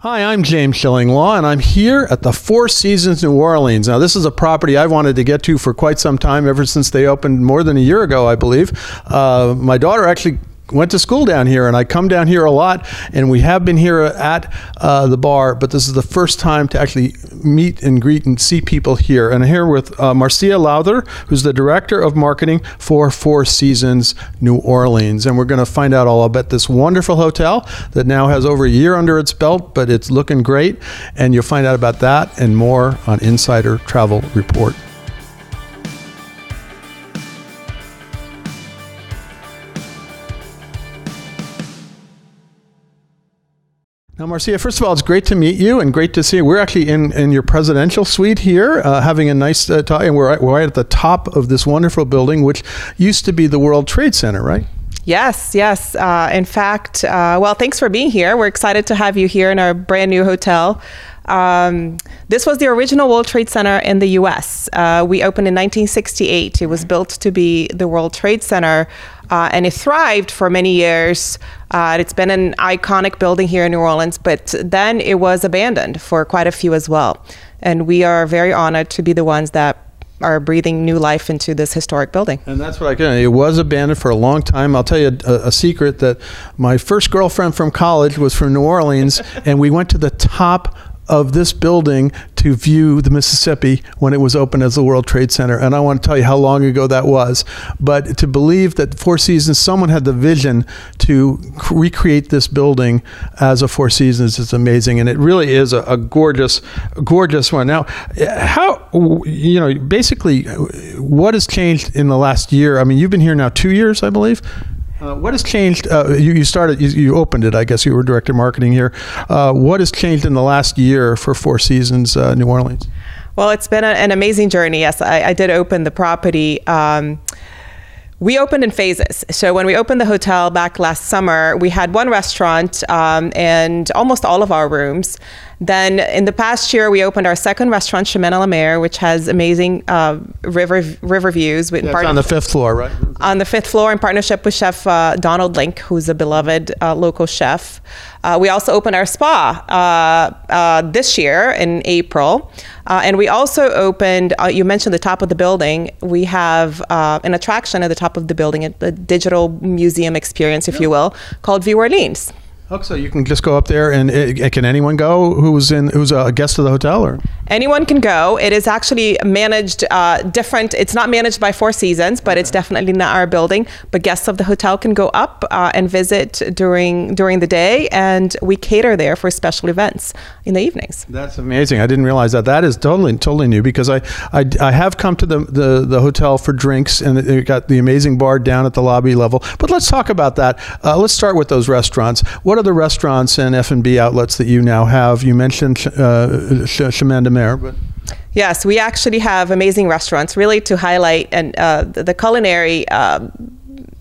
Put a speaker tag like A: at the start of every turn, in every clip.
A: Hi, I'm James Shillinglaw, and I'm here at the Four Seasons New Orleans. Now, this is a property I've wanted to get to for quite some time, ever since they opened more than a year ago, I believe. Uh, my daughter actually went to school down here, and I come down here a lot. And we have been here at uh, the bar, but this is the first time to actually meet and greet and see people here. And I'm here with uh, Marcia Lawther, who's the director of marketing for Four Seasons New Orleans, and we're going to find out all about this wonderful hotel that now has over a year under its belt, but it's looking great. And you'll find out about that and more on Insider Travel Report. Now, Marcia, first of all, it's great to meet you and great to see you. We're actually in, in your presidential suite here, uh, having a nice uh, talk, and we're right, we're right at the top of this wonderful building, which used to be the World Trade Center, right?
B: Yes, yes. Uh, in fact, uh, well, thanks for being here. We're excited to have you here in our brand new hotel. Um, this was the original World Trade Center in the US. Uh, we opened in 1968. It was built to be the World Trade Center, uh, and it thrived for many years. Uh, it's been an iconic building here in New Orleans, but then it was abandoned for quite a few as well. And we are very honored to be the ones that are breathing new life into this historic building.
A: And that's what I can. It was abandoned for a long time. I'll tell you a, a secret that my first girlfriend from college was from New Orleans, and we went to the top of this building to view the Mississippi when it was open as the World Trade Center. And I want to tell you how long ago that was. But to believe that Four Seasons, someone had the vision to recreate this building as a Four Seasons is amazing. And it really is a, a gorgeous, gorgeous one. Now, how, you know, basically, what has changed in the last year? I mean, you've been here now two years, I believe. Uh, what has changed? Uh, you, you, started, you, you, opened it. I guess you were director of marketing here. Uh, what has changed in the last year for Four Seasons uh, New Orleans?
B: Well, it's been a, an amazing journey. Yes, I, I did open the property. Um, we opened in phases. So when we opened the hotel back last summer, we had one restaurant um, and almost all of our rooms. Then in the past year, we opened our second restaurant, Chemin la Mer, which has amazing uh, river river views.
A: With yeah, on the fifth floor, right?
B: On the fifth floor, in partnership with Chef uh, Donald Link, who's a beloved uh, local chef. Uh, we also opened our spa uh, uh, this year in April. and we also opened, you mentioned the top of the building. We have an attraction at the top of the building, a digital museum experience, if yeah. you will, called Vue Orleans.
A: Oh, so you can just go up there, and it, can anyone go who's in who's a guest of the hotel, or
B: anyone can go. It is actually managed uh, different. It's not managed by Four Seasons, but okay. it's definitely not our building. But guests of the hotel can go up uh, and visit during during the day, and we cater there for special events in the evenings.
A: That's amazing. I didn't realize that. That is totally totally new because I I, I have come to the, the the hotel for drinks, and it got the amazing bar down at the lobby level. But let's talk about that. Uh, let's start with those restaurants. What what are the restaurants and F and B outlets that you now have? You mentioned uh, Chemin de Mer, but
B: yes, we actually have amazing restaurants, really to highlight and uh, the, the, culinary. Um,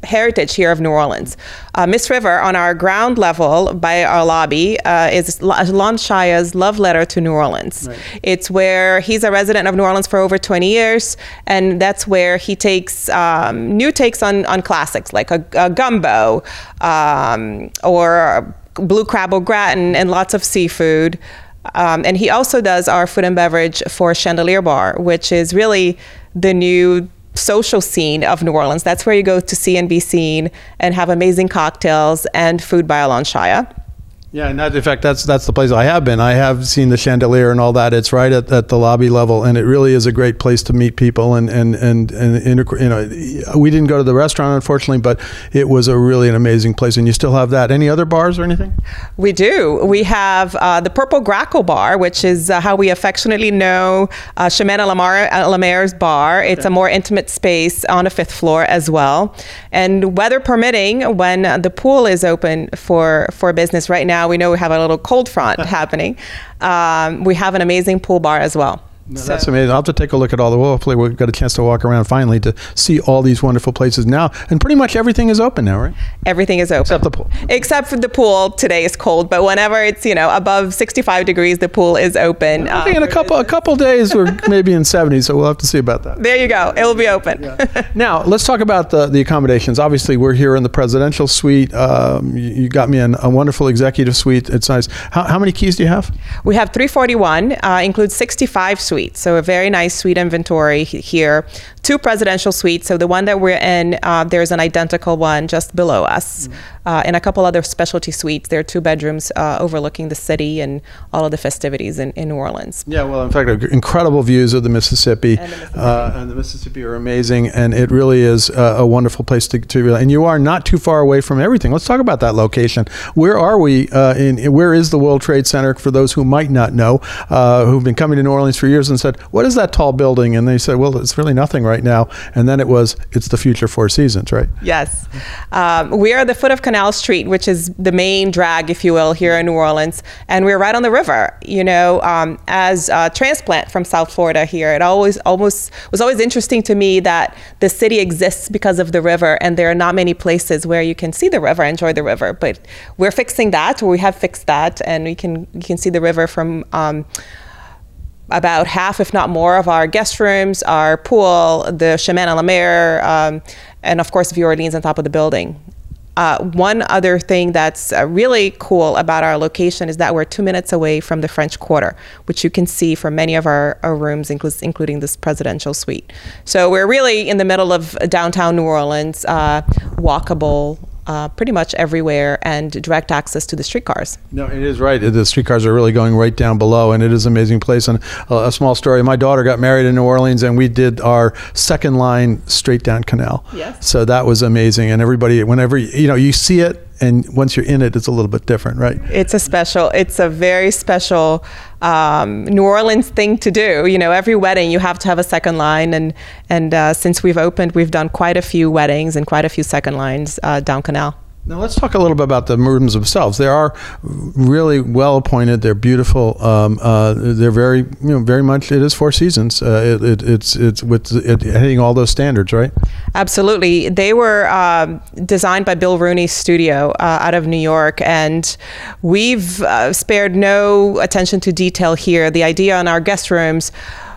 B: heritage here of New Orleans. Uh, Miss River on our ground level by our lobby uh, is Alon Shaya's love letter to New Orleans. Right. It's where he's a resident of New Orleans for over 20 years, and that's where he takes um, new takes on, on classics like a, a gumbo um, or blue crab au gratin and lots of seafood. Um, and he also does our food and beverage for Chandelier Bar, which is really the new social scene of New Orleans. That's where you go to see and be seen and have amazing cocktails and food by Alon Shaya.
A: Yeah, and that, in fact, that's that's the place I have been. I have seen the chandelier and all that. It's right at, at the lobby level, and it really is a great place to meet people. And and and, and you know, we didn't go to the restaurant unfortunately, but it was a really an amazing place. And you still have that. Any other bars or anything?
B: We do. We have uh, the Purple Grackle Bar, which is uh, how we affectionately know uh, Chemin à la Mer's bar. It's a more intimate space on a fifth floor as well. And weather permitting, when the pool is open for for business right now we know we have a little cold front happening. Um, we have an amazing pool bar as well.
A: No, that's amazing. I'll have to take a look at all the. Well, hopefully, we've got a chance to walk around finally to see all these wonderful places now. And pretty much everything is open now, right?
B: Everything is open
A: except the pool.
B: Except for the pool. Today is cold, but whenever it's you know above 65 degrees, the pool is open.
A: I think in a couple a couple days we're maybe in 70, so we'll have to see about that.
B: There you go. It will be open.
A: Yeah. now let's talk about the the accommodations. Obviously, we're here in the presidential suite. Um, you, you, got me in a wonderful executive suite. It's nice. How, how many keys do you have?
B: We have 341. Uh, includes 65 suites, so a very nice suite inventory here. Two presidential suites. So the one that we're in, uh, there's an identical one just below us, mm-hmm. uh, and a couple other specialty suites. There are two bedrooms uh, overlooking the city and all of the festivities in, in New Orleans.
A: Yeah, well, in fact, incredible views of the Mississippi,
B: and the Mississippi,
A: uh, and the Mississippi are amazing, and it really is a wonderful place to, to. And you are not too far away from everything. Let's talk about that location. Where are we? Uh, in, where is the World Trade Center? For those who might not know, uh, who've been coming to New Orleans for years and said, "What is that tall building?" And they said, "Well, it's really nothing right now." And then it was, "It's the future Four Seasons," right?
B: Yes, um, we are at the foot of Canal Street, which is the main drag, if you will, here in New Orleans, and we're right on the river. You know, um, as a transplant from South Florida here, it always almost was always interesting to me that the city exists because of the river, and there are not many places where you can see the river, enjoy the river. But we're fixing that, or we have fixed that, and we can you can see the river from. Um, about half, if not more, of our guest rooms, our pool, the Chemin à la Mer, um, and of course, Vue Orleans on top of the building. Uh, one other thing that's uh, really cool about our location is that we're two minutes away from the French Quarter, which you can see from many of our, our rooms, inclu- including this presidential suite. So we're really in the middle of downtown New Orleans, uh, walkable, uh, pretty much everywhere and direct access to the streetcars.
A: No, it is right. The streetcars are really going right down below, and it is an amazing place. And a, a small story: my daughter got married in New Orleans, and we did our second line straight down canal.
B: Yes.
A: So that was amazing, and everybody, whenever you know you see it, and once you're in it, it's a little bit different, right?
B: It's a special. It's a very special um, New Orleans thing to do. You know, every wedding you have to have a second line, and and uh, since we've opened, we've done quite a few weddings and quite a few second lines uh, down Canal.
A: Now let's talk a little bit about the rooms themselves. They are really well appointed. They're beautiful. Um, uh, they're very, you know, very much. It is Four Seasons. Uh, it, it, it's it's with it hitting all those standards, right?
B: Absolutely. They were um, designed by Bill Rooney's studio uh, out of New York, and we've uh, spared no attention to detail here. The idea on our guest rooms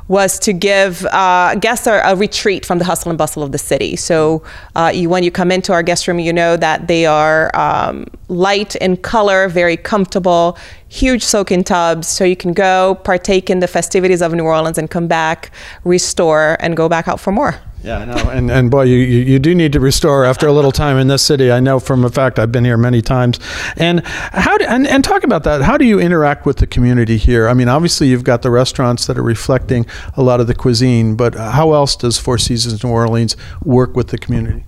B: was to give uh, guests a, a, retreat from the hustle and bustle of the city. So uh, you, when you come into our guest room, you know that they are um, light in color, very comfortable, huge soak-in tubs, so you can go partake in the festivities of New Orleans and come back, restore, and go back out for more.
A: Yeah, I know. And, and boy, you, you do need to restore after a little time in this city. I know from a fact I've been here many times. And how do, and, and talk about that. How do you interact with the community here? I mean, obviously you've got the restaurants that are reflecting a lot of the cuisine, but how else does Four Seasons New Orleans work with the community?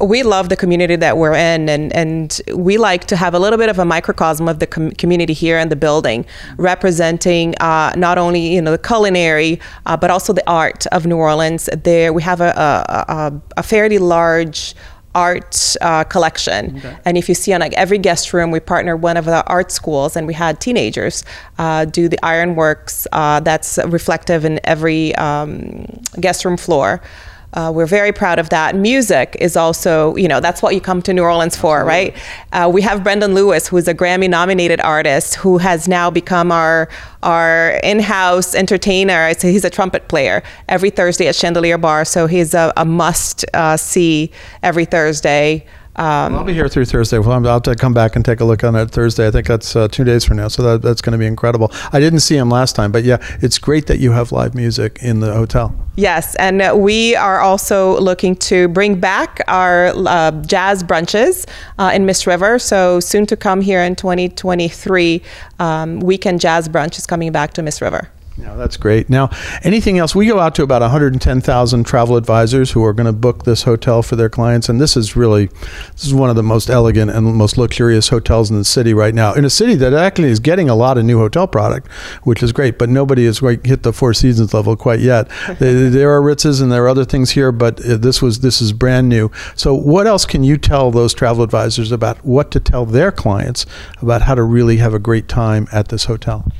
B: We love the community that we're in, and, and we like to have a little bit of a microcosm of the com- community here in the building, representing uh, not only you know the culinary, uh, but also the art of New Orleans. There we have a, a, a, a fairly large art uh, collection. Okay. And if you see on like every guest room, we partner one of the art schools, and we had teenagers uh, do the ironworks uh, that's reflective in every um, guest room floor. Uh, we're very proud of that. Music is also, you know, that's what you come to New Orleans for, Absolutely. right? Uh, we have Brendan Lewis, who's a Grammy-nominated artist, who has now become our our in-house entertainer. So he's a trumpet player every Thursday at Chandelier Bar, so he's a, a must uh, see every Thursday.
A: Um, I'll be here through Thursday. Well, I'll have to come back and take a look on it Thursday. I think that's uh, two days from now, so that, that's going to be incredible. I didn't see him last time, but yeah, it's great that you have live music in the hotel.
B: Yes, and we are also looking to bring back our uh, jazz brunches uh, in Miss River. So soon to come here in 2023, um, weekend jazz brunch is coming back to Miss River.
A: Yeah, that's great. Now, anything else? We go out to about 110,000 travel advisors who are going to book this hotel for their clients, and this is really this is one of the most elegant and most luxurious hotels in the city right now. In a city that actually is getting a lot of new hotel product, which is great, but nobody has quite hit the Four Seasons level quite yet. there are Ritzes and there are other things here, but uh, this was this is brand new. So, what else can you tell those travel advisors about what to tell their clients about how to really have a great time at this hotel?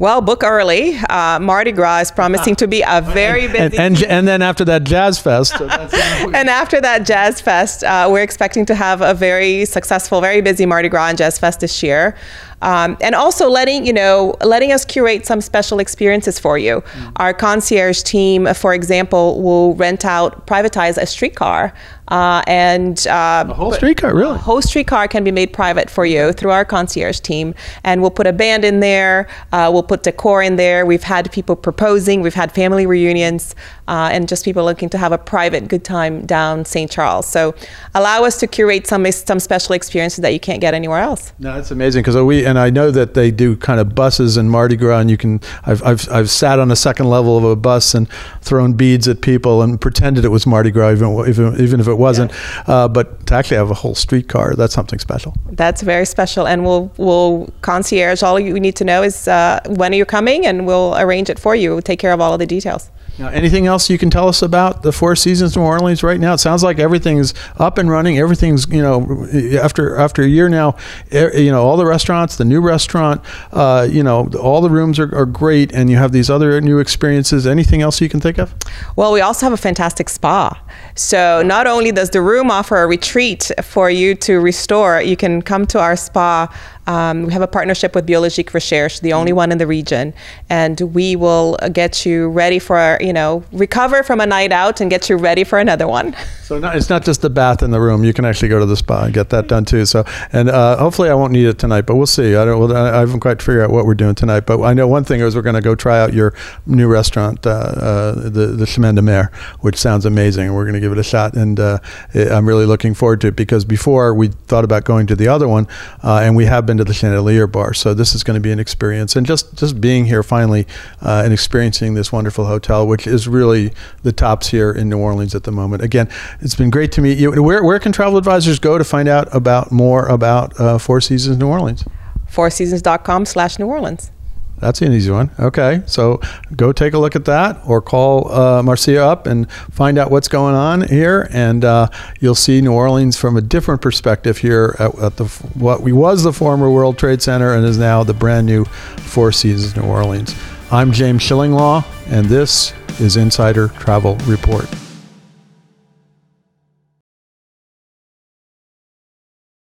B: Well, book early. Uh, Mardi Gras is promising to be a very busy.
A: And, and, and then after that Jazz Fest. So
B: and after that Jazz Fest, uh, we're expecting to have a very successful, very busy Mardi Gras and Jazz Fest this year. Um, and also letting you know, letting us curate some special experiences for you. Mm. Our concierge team, for example, will rent out, privatize a streetcar uh, and
A: uh, a whole streetcar, really? A
B: whole streetcar can be made private for you through our concierge team, and we'll put a band in there. Uh, we'll put decor in there. We've had people proposing. We've had family reunions, uh, and just people looking to have a private good time down St. Charles. So, allow us to curate some some special experiences that you can't get anywhere else.
A: No, that's amazing because we and I know that they do kind of buses and Mardi Gras, and you can. I've I've I've sat on the second level of a bus and thrown beads at people and pretended it was Mardi Gras, even even even if it it wasn't. Yeah. Uh, but to actually have a whole streetcar, that's something special.
B: That's very special, and we'll we'll concierge. All you need to know is uh, when are you coming, and we'll arrange it for you. We'll take care of all of the details.
A: Now, anything else you can tell us about the Four Seasons New Orleans right now? It sounds like everything's up and running. Everything's you know after after a year now, you know all the restaurants, the new restaurant, uh, you know all the rooms are, are great, and you have these other new experiences. Anything else you can think of?
B: Well, we also have a fantastic spa. So not only does the room offer a retreat for you to restore, you can come to our spa um, we have a partnership with Biologique Recherche, the only one in the region, and we will get you ready for, you know, recover from a night out and get you ready for another one.
A: So not, it's not just the bath in the room. You can actually go to the spa and get that done too. So, and uh, hopefully I won't need it tonight, but we'll see. I don't. I haven't quite figured out what we're doing tonight, but I know one thing is we're going to go try out your new restaurant, uh, uh, the the Chemin de Mer, which sounds amazing. We're going to give it a shot, and uh, I'm really looking forward to it because before we thought about going to the other one, uh, and we have been to the Chandelier Bar. So this is going to be an experience, and just just being here finally uh, and experiencing this wonderful hotel, which is really the tops here in New Orleans at the moment. Again it's been great to meet you. Where, where can travel advisors go to find out about more about uh, Four Seasons New Orleans?
B: Fourseasons.com slash New Orleans.
A: That's an easy one. Okay, so go take a look at that, or call uh, Marcia up and find out what's going on here, and uh, you'll see New Orleans from a different perspective here at, at, the what we was the former World Trade Center and is now the brand new Four Seasons New Orleans. I'm James Shillinglaw, and this is Insider Travel Report.